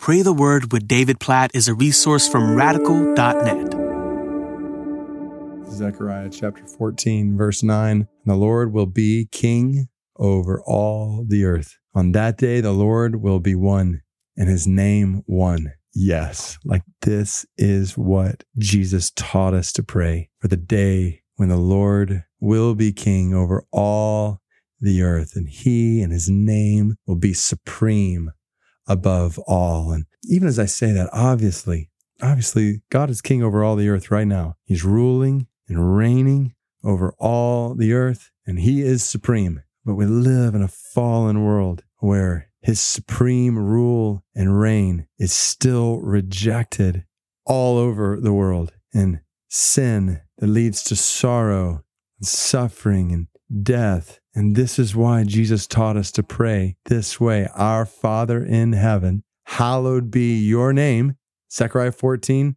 Pray the Word with David Platt is a resource from radical.net. Zechariah chapter 14, verse 9. The Lord will be king over all the earth. On that day, the Lord will be one and his name one. Yes, like this is what Jesus taught us to pray for the day when the Lord will be king over all the earth and he and his name will be supreme above all. And even as I say that, obviously, obviously, God is king over all the earth right now. He's ruling and reigning over all the earth, and he is supreme. But we live in a fallen world where his supreme rule and reign is still rejected all over the world. And sin that leads to sorrow and suffering and death and this is why Jesus taught us to pray this way Our Father in heaven, hallowed be your name. Zechariah 14,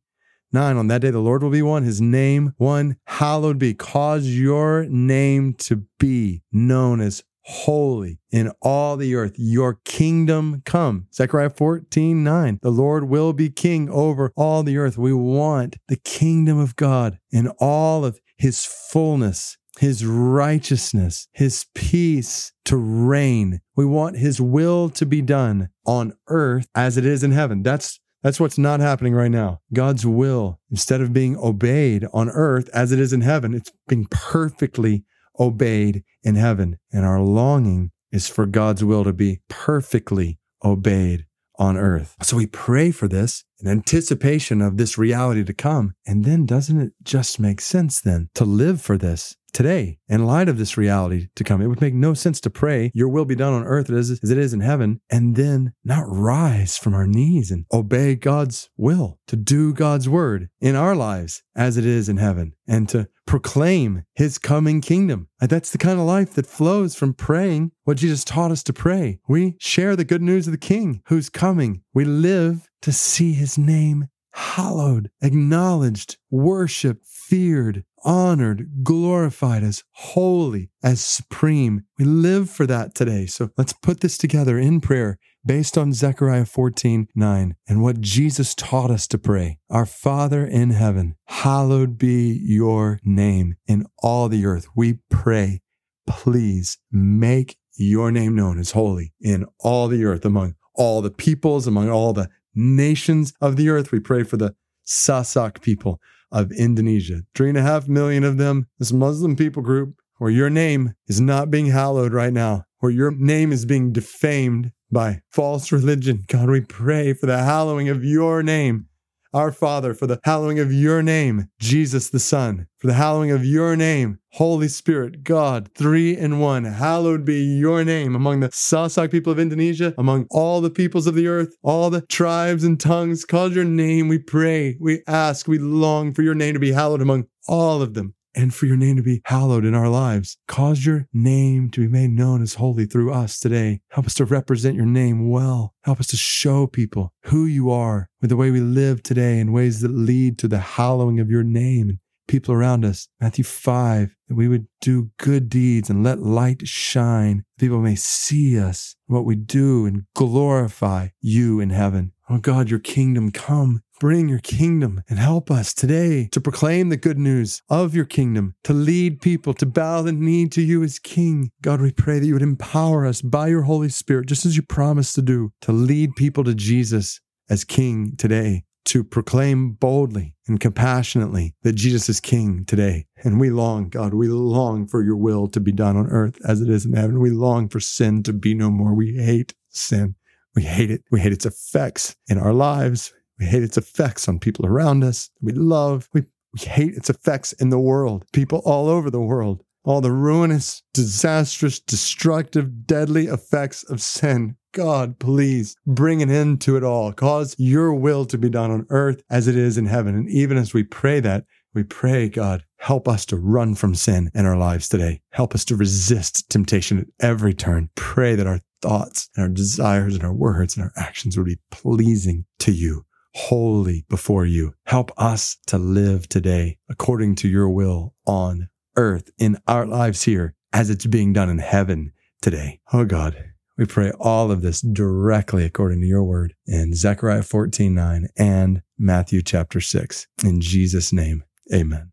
9. On that day, the Lord will be one, his name one, hallowed be. Cause your name to be known as holy in all the earth. Your kingdom come. Zechariah 14, 9. The Lord will be king over all the earth. We want the kingdom of God in all of his fullness his righteousness, his peace to reign. We want his will to be done on earth as it is in heaven. That's that's what's not happening right now. God's will, instead of being obeyed on earth as it is in heaven, it's being perfectly obeyed in heaven. And our longing is for God's will to be perfectly obeyed on earth. So we pray for this in anticipation of this reality to come. And then doesn't it just make sense then to live for this today in light of this reality to come. It would make no sense to pray, Your will be done on earth as, it is in heaven, and then not rise from our knees and obey God's will, to do God's word in our lives as it is in heaven, and to proclaim his coming kingdom. That's the kind of life that flows from praying what Jesus taught us to pray. We share the good news of the king who's coming. We live to see his name hallowed, acknowledged, worshiped, feared, honored, glorified as holy, as supreme. We live for that today. So let's put this together in prayer based on Zechariah 14, 9 and what Jesus taught us to pray. Our Father in heaven, hallowed be your name in all the earth. We pray, please make your name known as holy in all the earth among all the peoples, among all the nations of the earth. We pray for the Sasak people of Indonesia. Three and a half million of them, this Muslim people group, where your name is not being hallowed right now, where your name is being defamed by false religion. God, we pray for the hallowing of your name our Father, for the hallowing of your name, Jesus the Son, for the hallowing of your name, Holy Spirit, God, three in one, hallowed be your name among the Sasak people of Indonesia, among all the peoples of the earth, all the tribes and tongues. Call your name, we pray, we ask, we long for your name to be hallowed among all of them and for your name to be hallowed in our lives. Cause your name to be made known as holy through us today. Help us to represent your name well. Help us to show people who you are with the way we live today in ways that lead to the hallowing of your name and people around us. Matthew 5, that we would do good deeds and let light shine. People may see us, what we do, and glorify you in heaven. Oh God, your kingdom come bring your kingdom and help us today to proclaim the good news of your kingdom, to lead people to bow the knee to you as King. God, we pray that you would empower us by your Holy Spirit, just as you promised to do, to lead people to Jesus as King today, to proclaim boldly and compassionately that Jesus is King today. And we long, God, we long for your will to be done on earth as it is in heaven. We long for sin to be no more. We hate sin. We hate it. We hate its effects in our lives. We hate its effects on people around us. We love, we, we hate its effects in the world, people all over the world, all the ruinous, disastrous, destructive, deadly effects of sin. God, please bring an end to it all. Cause your will to be done on earth as it is in heaven. And even as we pray that, we pray, God, help us to run from sin in our lives today. Help us to resist temptation at every turn. Pray that our thoughts and our desires and our words and our actions would be pleasing to you holy before you. Help us to live today according to your will on earth in our lives here as it's being done in heaven today. Oh God, We pray all of this directly according to your word in Zechariah 14 9 and Matthew chapter 6. In Jesus' name, amen.